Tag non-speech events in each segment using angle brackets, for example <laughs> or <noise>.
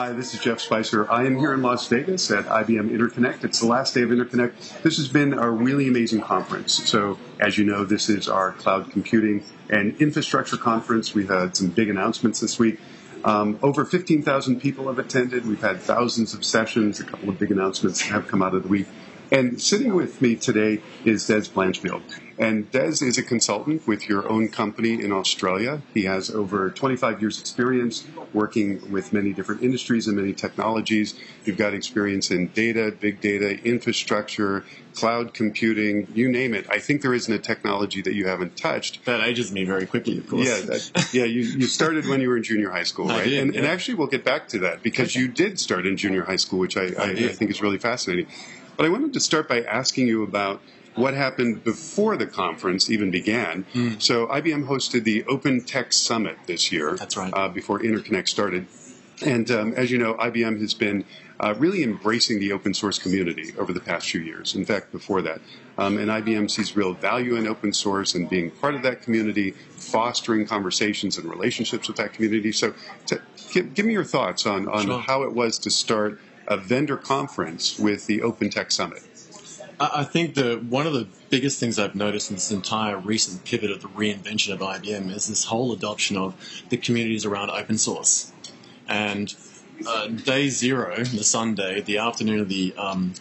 Hi, this is Jeff Spicer. I am here in Las Vegas at IBM Interconnect. It's the last day of Interconnect. This has been a really amazing conference. So, as you know, this is our cloud computing and infrastructure conference. We've had some big announcements this week. Um, over 15,000 people have attended. We've had thousands of sessions. A couple of big announcements have come out of the week. And sitting with me today is Dez Blanchfield. And Dez is a consultant with your own company in Australia. He has over 25 years' experience working with many different industries and many technologies. You've got experience in data, big data, infrastructure, cloud computing, you name it. I think there isn't a technology that you haven't touched. That ages me very quickly, of course. Yeah, that, yeah. You, you started when you were in junior high school, <laughs> right? did, and, yeah. and actually, we'll get back to that because you did start in junior high school, which I, I, I did. think is really fascinating. But I wanted to start by asking you about what happened before the conference even began. Hmm. So IBM hosted the Open Tech Summit this year. That's right. Uh, before Interconnect started. And um, as you know, IBM has been uh, really embracing the open source community over the past few years. In fact, before that. Um, and IBM sees real value in open source and being part of that community, fostering conversations and relationships with that community. So, to, give, give me your thoughts on, on Sure. how it was to start a vendor conference with the Open Tech Summit. I think the one of the biggest things I've noticed in this entire recent pivot of the reinvention of IBM is this whole adoption of the communities around open source. And uh, day zero, the Sunday, the afternoon of the um,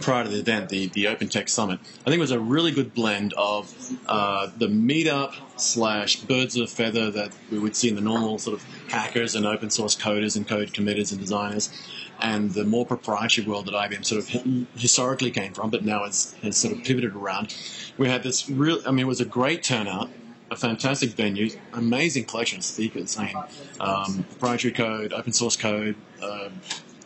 prior to the event, the, the Open Tech Summit, I think it was a really good blend of uh, the meetup slash birds of a feather that we would see in the normal sort of hackers and open source coders and code committers and designers, and the more proprietary world that IBM sort of historically came from, but now has, has sort of pivoted around. We had this real, I mean, it was a great turnout. A fantastic venue, amazing collection of speakers. I mean, um, proprietary code, open source code, uh,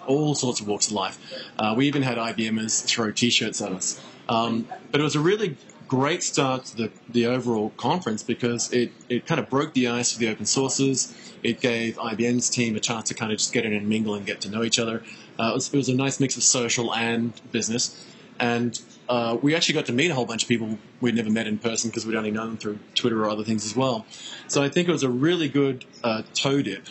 all sorts of walks of life. Uh, we even had IBMers throw T-shirts at us. Um, but it was a really great start to the, the overall conference because it, it kind of broke the ice for the open sources. It gave IBM's team a chance to kind of just get in and mingle and get to know each other. Uh, it, was, it was a nice mix of social and business. And uh, we actually got to meet a whole bunch of people we'd never met in person because we'd only known them through Twitter or other things as well. So I think it was a really good uh, toe dip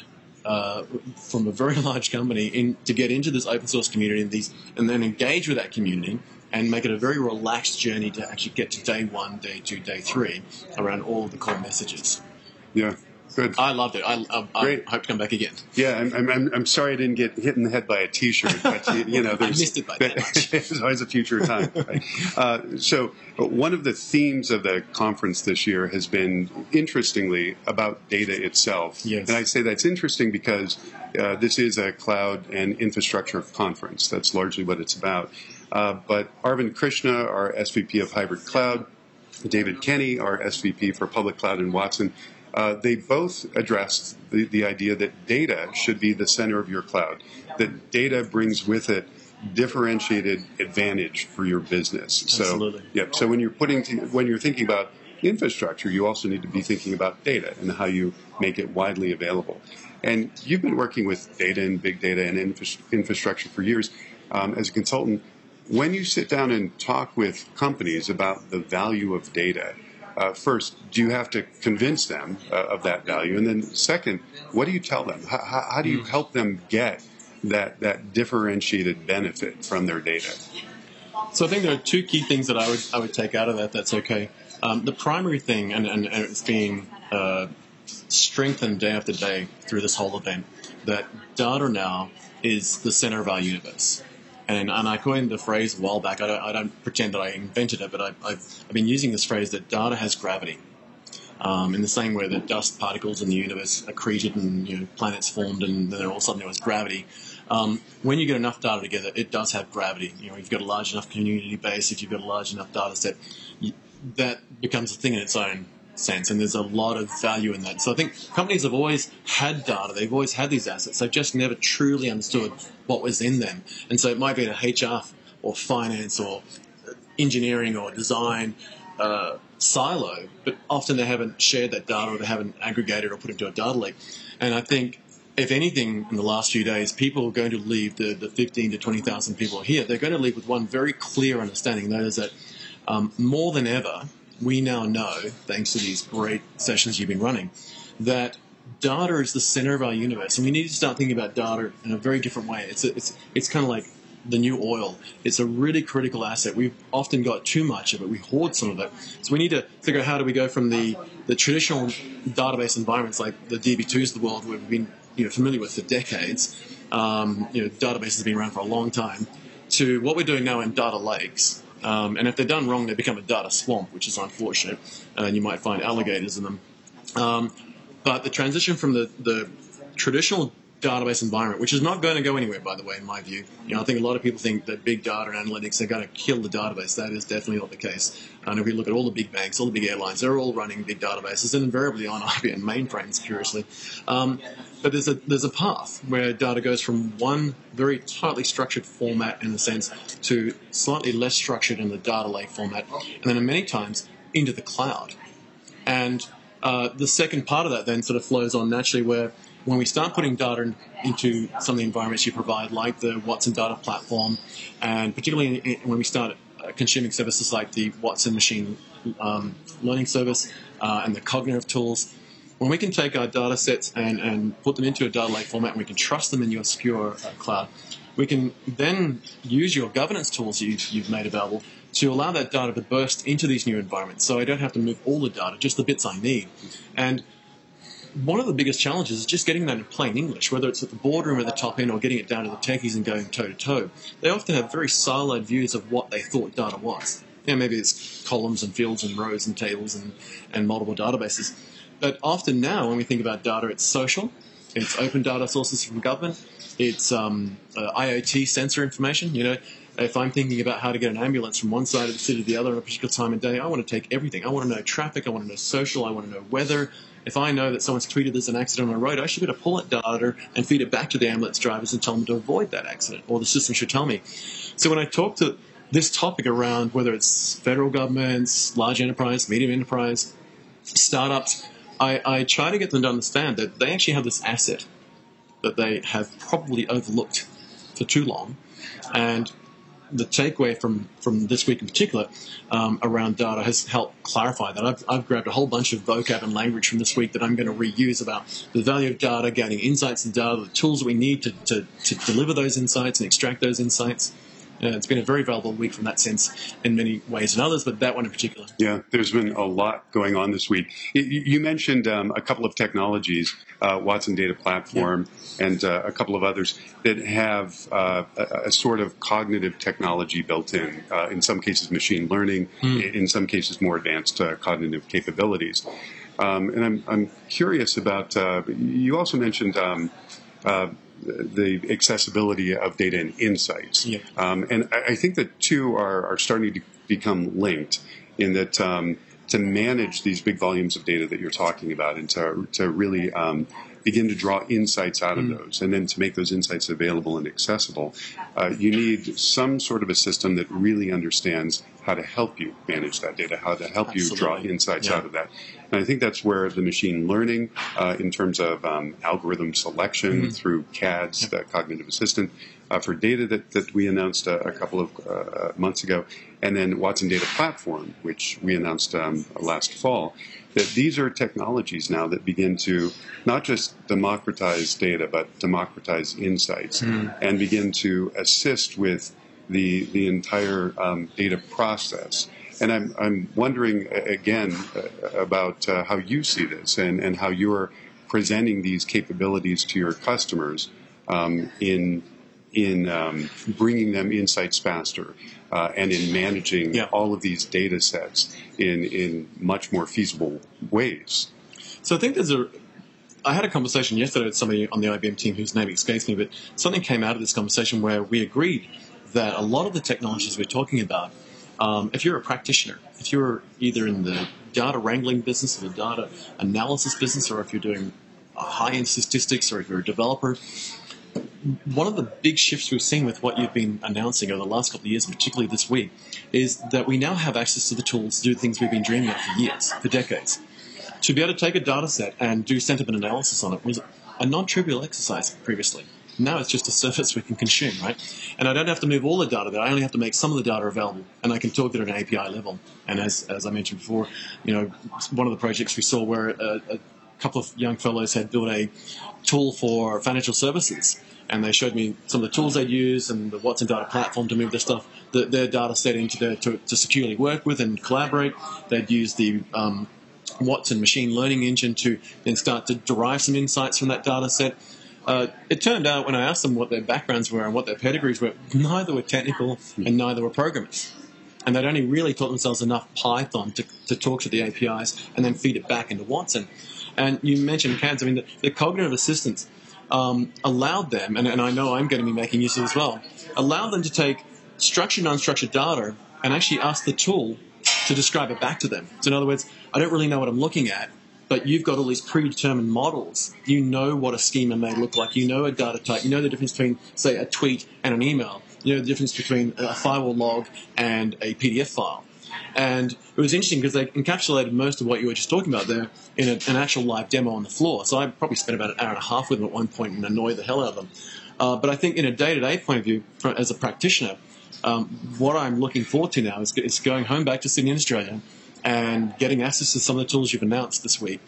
uh, from a very <laughs> large company in, to get into this open source community and, these, and then engage with that community and make it a very relaxed journey to actually get to day one, day two, day three around all the core messages. Yeah, good. I loved it. I, I, I Great. hope to come back again. Yeah, I'm, I'm- I'm, sorry I didn't get hit in the head by a T-shirt, <laughs> but you, you know, there's, missed it by that much. <laughs> there's always a future time. Right? <laughs> Uh, so, one of the themes of the conference this year has been, interestingly, about data itself. Yes. And I say that's interesting because uh, this is a cloud and infrastructure conference. That's largely what it's about. Uh, but Arvind Krishna, our SVP of Hybrid Cloud, David Kenny, our SVP for Public Cloud and Watson, uh, they both addressed the, the idea that data should be the center of your cloud, that data brings with it differentiated advantage for your business. Absolutely. So, yep. So when you're putting to, when you're thinking about infrastructure, you also need to be thinking about data and how you make it widely available. And you've been working with data and big data and infra- infrastructure for years um, as a consultant. When you sit down and talk with companies about the value of data, uh, first, do you have to convince them uh, of that value? And then, second, what do you tell them? How, how, how do you help them get that that differentiated benefit from their data? So I think there are two key things that I would I would take out of that. That's okay. Um, the primary thing, and, and, and it's being uh, strengthened day after day through this whole event, that data now is the center of our universe. And, and I coined the phrase a while back. I don't, I don't pretend that I invented it, but I, I've, I've been using this phrase that data has gravity. Um, in the same way that dust particles in the universe accreted and you know, planets formed, and then all of a sudden there was gravity. Um, when you get enough data together, it does have gravity. You know, you've got a large enough community base, if you've got a large enough data set, you, that becomes a thing in its own sense, and there's a lot of value in that. So I think companies have always had data, they've always had these assets, they've just never truly understood what was in them. And so it might be in a HR or finance or engineering or design uh, silo, but often they haven't shared that data or they haven't aggregated or put it into a data lake. And I think, if anything, in the last few days, people are going to leave the, the 15 to 20,000 people here, they're going to leave with one very clear understanding, and that is that um, more than ever, we now know, thanks to these great sessions you've been running, that data is the center of our universe, and we need to start thinking about data in a very different way. It's a, it's it's kind of like the new oil. It's a really critical asset. We've often got too much of it. We hoard some of it. So we need to figure out how do we go from the, the traditional database environments like the DB2s of the world, we've been you know, familiar with for decades. Um, you know, databases have been around for a long time. To what we're doing now in data lakes. Um, and if they're done wrong, they become a data swamp, which is unfortunate. And you might find alligators in them. Um, but the transition from the, the traditional database environment, which is not going to go anywhere, by the way, in my view. You know, I think a lot of people think that big data and analytics are going to kill the database. That is definitely not the case. And if we look at all the big banks, all the big airlines, they're all running big databases and invariably on <laughs> IBM mainframes, curiously. Um, but there's a there's a path where data goes from one very tightly structured format, in a sense, to slightly less structured in the data lake format, and then many times into the cloud. And uh, the second part of that then sort of flows on naturally where when we start putting data into some of the environments you provide, like the Watson Data Platform, and particularly when we start uh, consuming services like the Watson Machine um, Learning Service uh, and the cognitive tools, when we can take our data sets and, and put them into a data lake format and we can trust them in your secure uh, cloud, we can then use your governance tools you've, you've made available to allow that data to burst into these new environments. So I don't have to move all the data, just the bits I need. And one of the biggest challenges is just getting that in plain English, whether it's at the boardroom at the top end or getting it down to the techies and going toe to toe. They often have very siloed views of what they thought data was. Yeah, maybe it's columns and fields and rows and tables and, and multiple databases. But often now, when we think about data, it's social, it's open data sources from government, it's um, uh, IoT sensor information. You know, if I'm thinking about how to get an ambulance from one side of the city to the other at a particular time of day, I want to take everything. I want to know traffic, I want to know social, I want to know weather, if I know that someone's tweeted there's an accident on a road, I should be able to pull that data and feed it back to the ambulance drivers and tell them to avoid that accident, or the system should tell me. So when I talk to this topic around whether it's federal governments, large enterprise, medium enterprise, startups, I, I try to get them to understand that they actually have this asset that they have probably overlooked for too long. And the takeaway from, from this week in particular um, around data has helped clarify that. I've, I've grabbed a whole bunch of vocab and language from this week that I'm going to reuse about the value of data, gaining insights in data, the tools we need to, to, to deliver those insights and extract those insights. Uh, it's been a very valuable week from that sense in many ways and others, but that one in particular. Yeah, there's been a lot going on this week. You mentioned um, a couple of technologies, uh, Watson Data Platform, yeah. and uh, a couple of others that have uh, a, a, sort of cognitive technology built in. Uh, in some cases, machine learning. Mm. In some cases, more advanced uh, cognitive capabilities. Um, and I'm, I'm, curious about. you also mentioned. Um, the accessibility of data and insights. Yeah. Um, and I, think the two are, are starting to become linked in that um, to manage these big volumes of data that you're talking about and to, to really um, begin to draw insights out of mm. those and then to make those insights available and accessible, uh, you need some sort of a system that really understands how to help you manage that data, how to help Absolutely. you draw insights yeah. out of that. And I think that's where the machine learning, uh, in terms of um, algorithm selection mm-hmm. through CADS, the cognitive assistant, uh, for data that, that we announced a, a couple of uh, months ago, and then Watson Data Platform, which we announced um, last fall, that these are technologies now that begin to not just democratize data, but democratize insights mm. and begin to assist with the, the entire um, data process. And I'm, I'm wondering again uh, about uh, how you see this and, and how you're presenting these capabilities to your customers um, in in um, bringing them insights faster uh, and in managing yeah. all of these data sets in, in much more feasible ways. So I think there's a. I had a conversation yesterday with somebody on the IBM team whose name escapes me, but something came out of this conversation where we agreed that a lot of the technologies we're talking about, um, if you're a practitioner, if you're either in the data wrangling business or the data analysis business, or if you're doing high end statistics, or if you're a developer, one of the big shifts we've seen with what you've been announcing over the last couple of years, particularly this week, is that we now have access to the tools to do things we've been dreaming of for years, for decades. To be able to take a data set and do sentiment analysis on it was a non-trivial exercise previously. Now it's just a surface we can consume, right? And I don't have to move all the data there. I only have to make some of the data available, and I can talk to it at an API level. And as, as I mentioned before, you know, one of the projects we saw where a, uh, a uh, couple of young fellows had built a tool for financial services, and they showed me some of the tools they'd use and the Watson data platform to move their stuff, the, their data set into there to, to, securely work with and collaborate. They'd use the um, Watson machine learning engine to then start to derive some insights from that data set. Uh, it turned out when I asked them what their backgrounds were and what their pedigrees were, neither were technical and neither were programmers. And they'd only really taught themselves enough Python to, to talk to the APIs and then feed it back into Watson. And you mentioned CADs. I mean, the, the cognitive assistance um, allowed them, and, and I know I'm going to be making use of as well, allowed them to take structured and unstructured data and actually ask the tool to describe it back to them. So in other words, I don't really know what I'm looking at, but you've got all these predetermined models. You know what a schema may look like. You know a data type. You know the difference between, say, a tweet and an email. You know the difference between a firewall log and a PDF file. And it was interesting because they encapsulated most of what you were just talking about there in a, an actual live demo on the floor. So I probably spent about an hour and a half with them at one point and annoyed the hell out of them. Uh, but I think in a day-to-day point of view, as a practitioner, um, what I'm looking forward to now is, is going home back to Sydney, Australia, and getting access to some of the tools you've announced this week.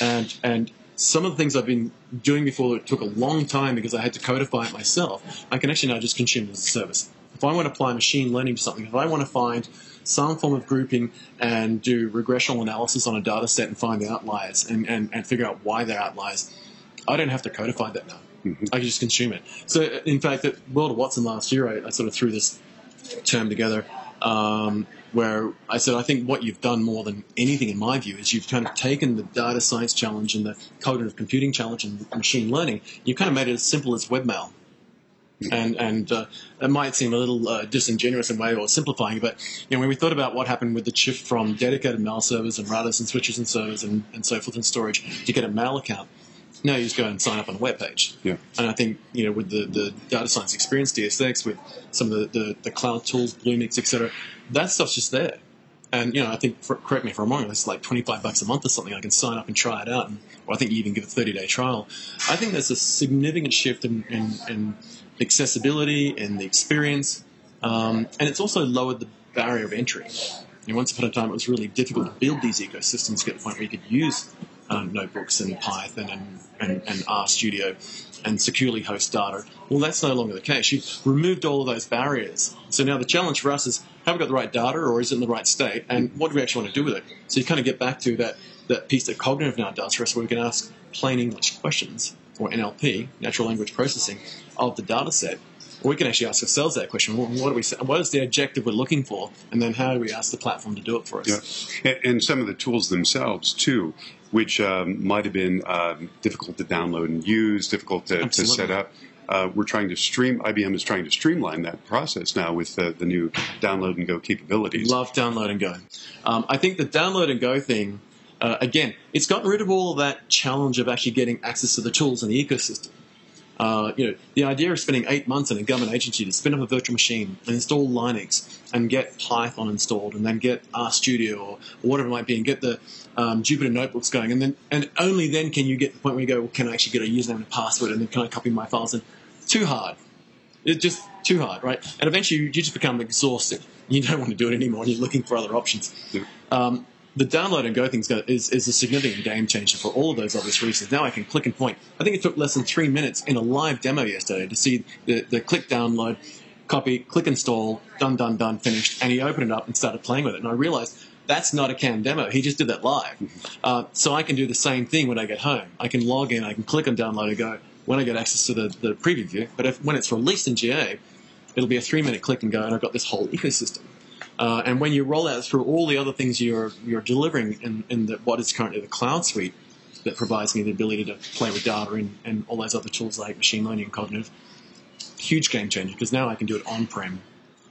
And, and some of the things I've been doing before that took a long time because I had to codify it myself, I can actually now just consume it as a service. If I want to apply machine learning to something, if I want to find some form of grouping and do regressional analysis on a data set and find the outliers and, and, and figure out why they're outliers, I don't have to codify that now. Mm-hmm. I can just consume it. So, in fact, at World of Watson last year, I, I sort of threw this term together um, where I said, I think what you've done more than anything, in my view, is you've kind of taken the data science challenge and the cognitive computing challenge and machine learning, you've kind of made it as simple as webmail. And and uh, it might seem a little uh, disingenuous in a way or simplifying, but you know when we thought about what happened with the shift from dedicated mail servers and routers and switches and servers and, and so forth and storage to get a mail account, now you just go and sign up on a web page. Yeah. And I think, you know, with the, the data science experience, DSX, with some of the, the, the cloud tools, Bluemix, etc., that stuff's just there. And, you know, I think, for, correct me if I'm wrong, it's like 25 bucks a month or something. I can sign up and try it out. And, or I think you even give a 30 day trial. I think there's a significant shift in, in, in accessibility and the experience. Um, and it's also lowered the barrier of entry. You know, once upon a time, it was really difficult to build these ecosystems to get to the point where you could use um, notebooks and Python and, and, and RStudio and securely host data. Well, that's no longer the case. You've removed all of those barriers. So now the challenge for us is have we got the right data or is it in the right state? And what do we actually want to do with it? So you kind of get back to that, that piece that Cognitive now does for us where we can ask plain English questions or NLP, natural language processing, of the data set we can actually ask ourselves that question: what, what, we? What is the objective we're looking for, and then how do we ask the platform to do it for us? Yeah. And some of the tools themselves too, which um, might have been um, difficult to download and use, difficult to, to set up. Uh, we're trying to stream. IBM is trying to streamline that process now with the, the new download and go capabilities. Love download and go. Um, I think the download and go thing, uh, again, it's gotten rid of all that challenge of actually getting access to the tools and the ecosystem. Uh, you know, the idea of spending eight months in a government agency to spin up a virtual machine and install Linux and get Python installed and then get RStudio or, whatever it might be and get the um, Jupyter notebooks going and then and only then can you get to the point where you go, well, can I actually get a username and a password and then can I copy my files in? Too hard. It's just too hard, right? And eventually you just become exhausted. You don't want to do it anymore and you're looking for other options. Um, the download and go thing is, is a significant game changer for all of those obvious reasons. Now I can click and point. I think it took less than three minutes in a live demo yesterday to see the, the click download, copy, click install, done, done, done, finished, and he opened it up and started playing with it. And I realized that's not a CAN demo. He just did that live. Uh, so I can do the same thing when I get home. I can log in, I can click on download and go when I get access to the, the preview view. But if, when it's released in GA, it'll be a three minute click and go, and I've got this whole ecosystem. Uh, and when you roll out through all the other things you're you're delivering in, in the, what is currently the cloud suite that provides me the ability to play with data and, and all those other tools like machine learning and cognitive, huge game changer because now I can do it on prem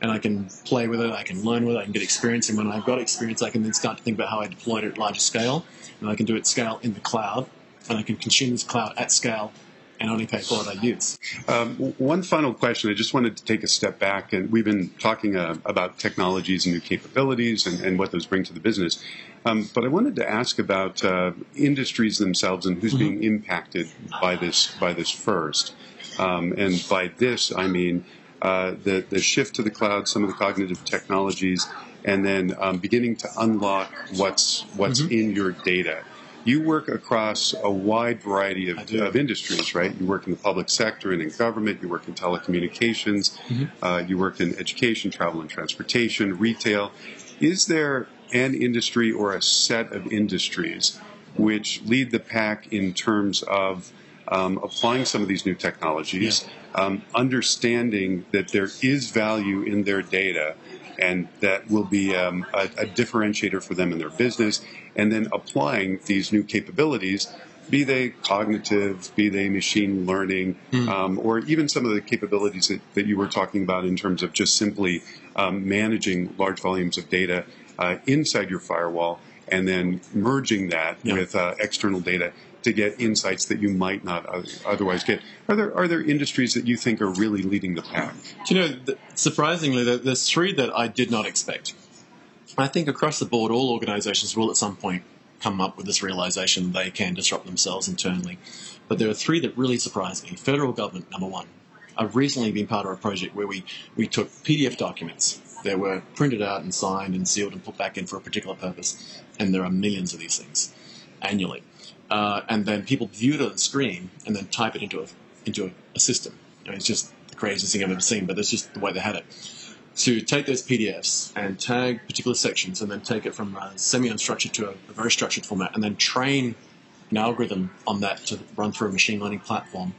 and I can play with it, I can learn with it, I can get experience, and when I've got experience, I can then start to think about how I deploy it at larger scale, and I can do it scale in the cloud, and I can consume this cloud at scale and only pay for what I use. Um, one final question. I just wanted to take a step back, and we've been talking uh, about technologies and new capabilities and, and, what those bring to the business. Um, but I wanted to ask about uh, industries themselves and who's mm-hmm. being impacted by this by this first. Um, and by this, I mean uh, the the shift to the cloud, some of the cognitive technologies, and then um, beginning to unlock what's what's mm-hmm. in your data. You work across a wide variety of, of industries, right? You work in the public sector and in government. You work in telecommunications. Mm-hmm. Uh, you work in education, travel and transportation, retail. Is there an industry or a set of industries which lead the pack in terms of um, applying some of these new technologies, um, understanding that there is value in their data, and that will be um, a, a differentiator for them in their business, and then applying these new capabilities, be they cognitive, be they machine learning, um, or even some of the capabilities that, that you were talking about in terms of just simply um, managing large volumes of data uh, inside your firewall, and then merging that Yeah. with uh, external data to get insights that you might not otherwise get. Are there are there industries that you think are really leading the pack? Do you know, th- surprisingly, there- there's three that I did not expect. I think across the board, all organizations will at some point come up with this realization they can disrupt themselves internally. But there are three that really surprised me. Federal government, number one. I've recently been part of a project where we, we took PDF documents that were printed out and signed and sealed and put back in for a particular purpose. And there are millions of these things annually. Uh, and then people view it on the screen and then type it into a, into a, a system. You know, it's just the craziest thing I've ever seen, but that's just the way they had it to take those PDFs and tag particular sections and then take it from a semi-unstructured to a, a very structured format and then train an algorithm on that to run through a machine learning platform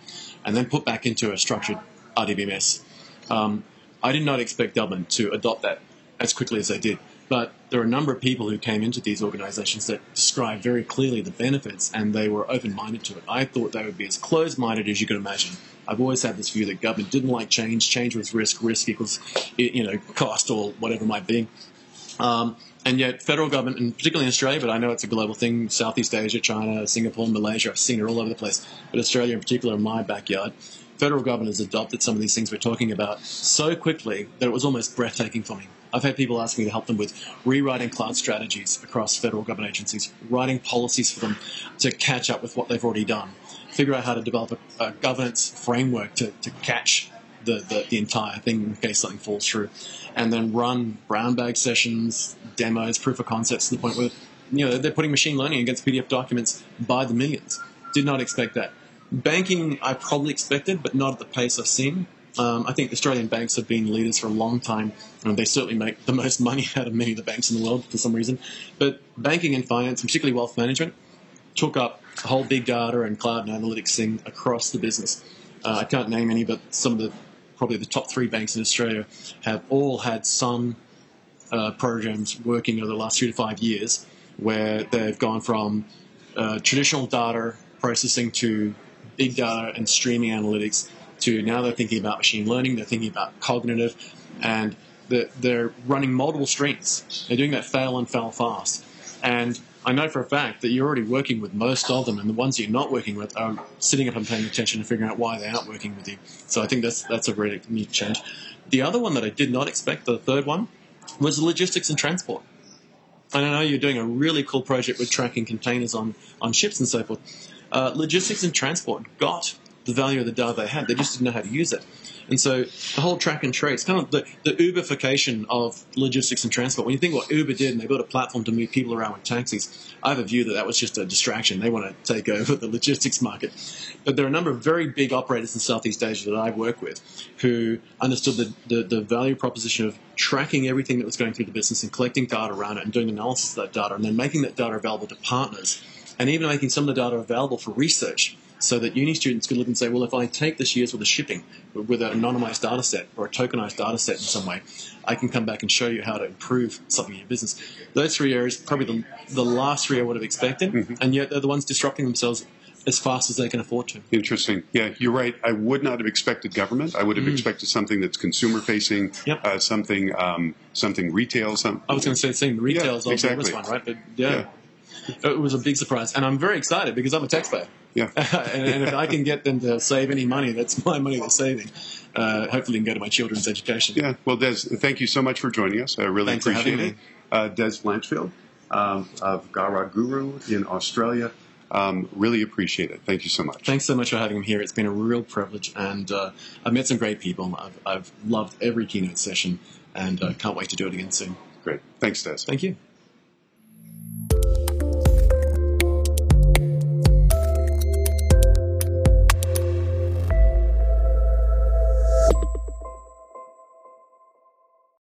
and then put back into a structured RDBMS. Um, I did not expect government to adopt that as quickly as they did. But there are a number of people who came into these organizations that described very clearly the benefits and they were open minded to it. I thought they would be as closed minded as you could imagine. I've always had this view that government didn't like change. Change was risk. Risk equals, you know, cost or whatever it might be. Um, and yet, federal government, and particularly in Australia, but I know it's a global thing Southeast Asia, China, Singapore, Malaysia, I've seen it all over the place, but Australia in particular, in my backyard, federal government has adopted some of these things we're talking about so quickly that it was almost breathtaking for me. I've had people ask me to help them with rewriting cloud strategies across federal government agencies, writing policies for them to catch up with what they've already done, figure out how to develop a, a governance framework to, to catch the, the, the entire thing in case something falls through, and then run brown bag sessions, demos, proof of concepts to the point where you know they're putting machine learning against PDF documents by the millions. Did not expect that. Banking, I probably expected, but not at the pace I've seen. Um, I think Australian banks have been leaders for a long time, and they certainly make the <laughs> most money out of many of the banks in the world for some reason. But banking and finance, particularly wealth management, took up the whole big data and cloud and analytics thing across the business. Uh, I can't name any, but some of the probably the top three banks in Australia have all had some uh, programs working over the last three to five years where they've gone from uh, traditional data processing to big data and streaming analytics to now they're thinking about machine learning, they're thinking about cognitive, and they're, running multiple streams. They're doing that fail and fail fast. And I know for a fact that you're already working with most of them, and the ones you're not working with are sitting up and paying attention and figuring out why they aren't working with you. So I think that's that's a really neat change. The other one that I did not expect, the third one, was logistics and transport. And I know you're doing a really cool project with tracking containers on, on ships and so forth. Uh, logistics and transport got the value of the data they had. They just didn't know how to use it. And so the whole track and trace, kind of the, the Uberification of logistics and transport. When you think what Uber did and they built a platform to move people around with taxis, I have a view that that was just a distraction. They want to take over the logistics market. But there are a number of very big operators in Southeast Asia that I work with who understood the, the, the value proposition of tracking everything that was going through the business and collecting data around it and doing analysis of that data and then making that data available to partners and even making some of the data available for research so that uni students could look and say, well, if I take this year's worth of shipping with an anonymized data set or a tokenized data set in some way, I can come back and show you how to improve something in your business. Those three areas, probably the, the last three I would have expected, and yet they're the ones disrupting themselves as fast as they can afford to. Interesting. Yeah, you're right. I would not have expected government. I would have expected something that's consumer facing, Mm. Yep. uh, something um, something retail. Some, I was going to say the same. Retail Yeah, is also exactly. this one, right? But yeah, it was a big surprise, and I'm very excited because I'm a taxpayer. Yeah. <laughs> and, and if I can get them to save any money, that's <laughs> my money they're saving. Uh, hopefully, can go to my children's education. Yeah. Well, Dez, thank you so much for joining us. I really Thanks appreciate it. me. Uh, Dez Blanchfield um, of Gara Guru in Australia. Um, really appreciate it. Thank you so much. Thanks so much for having me here. It's been a real privilege, and uh, I've met some great people. I've, I've loved every keynote session, and uh, can't wait to do it again soon. Great. Thanks, Dez. Thank you.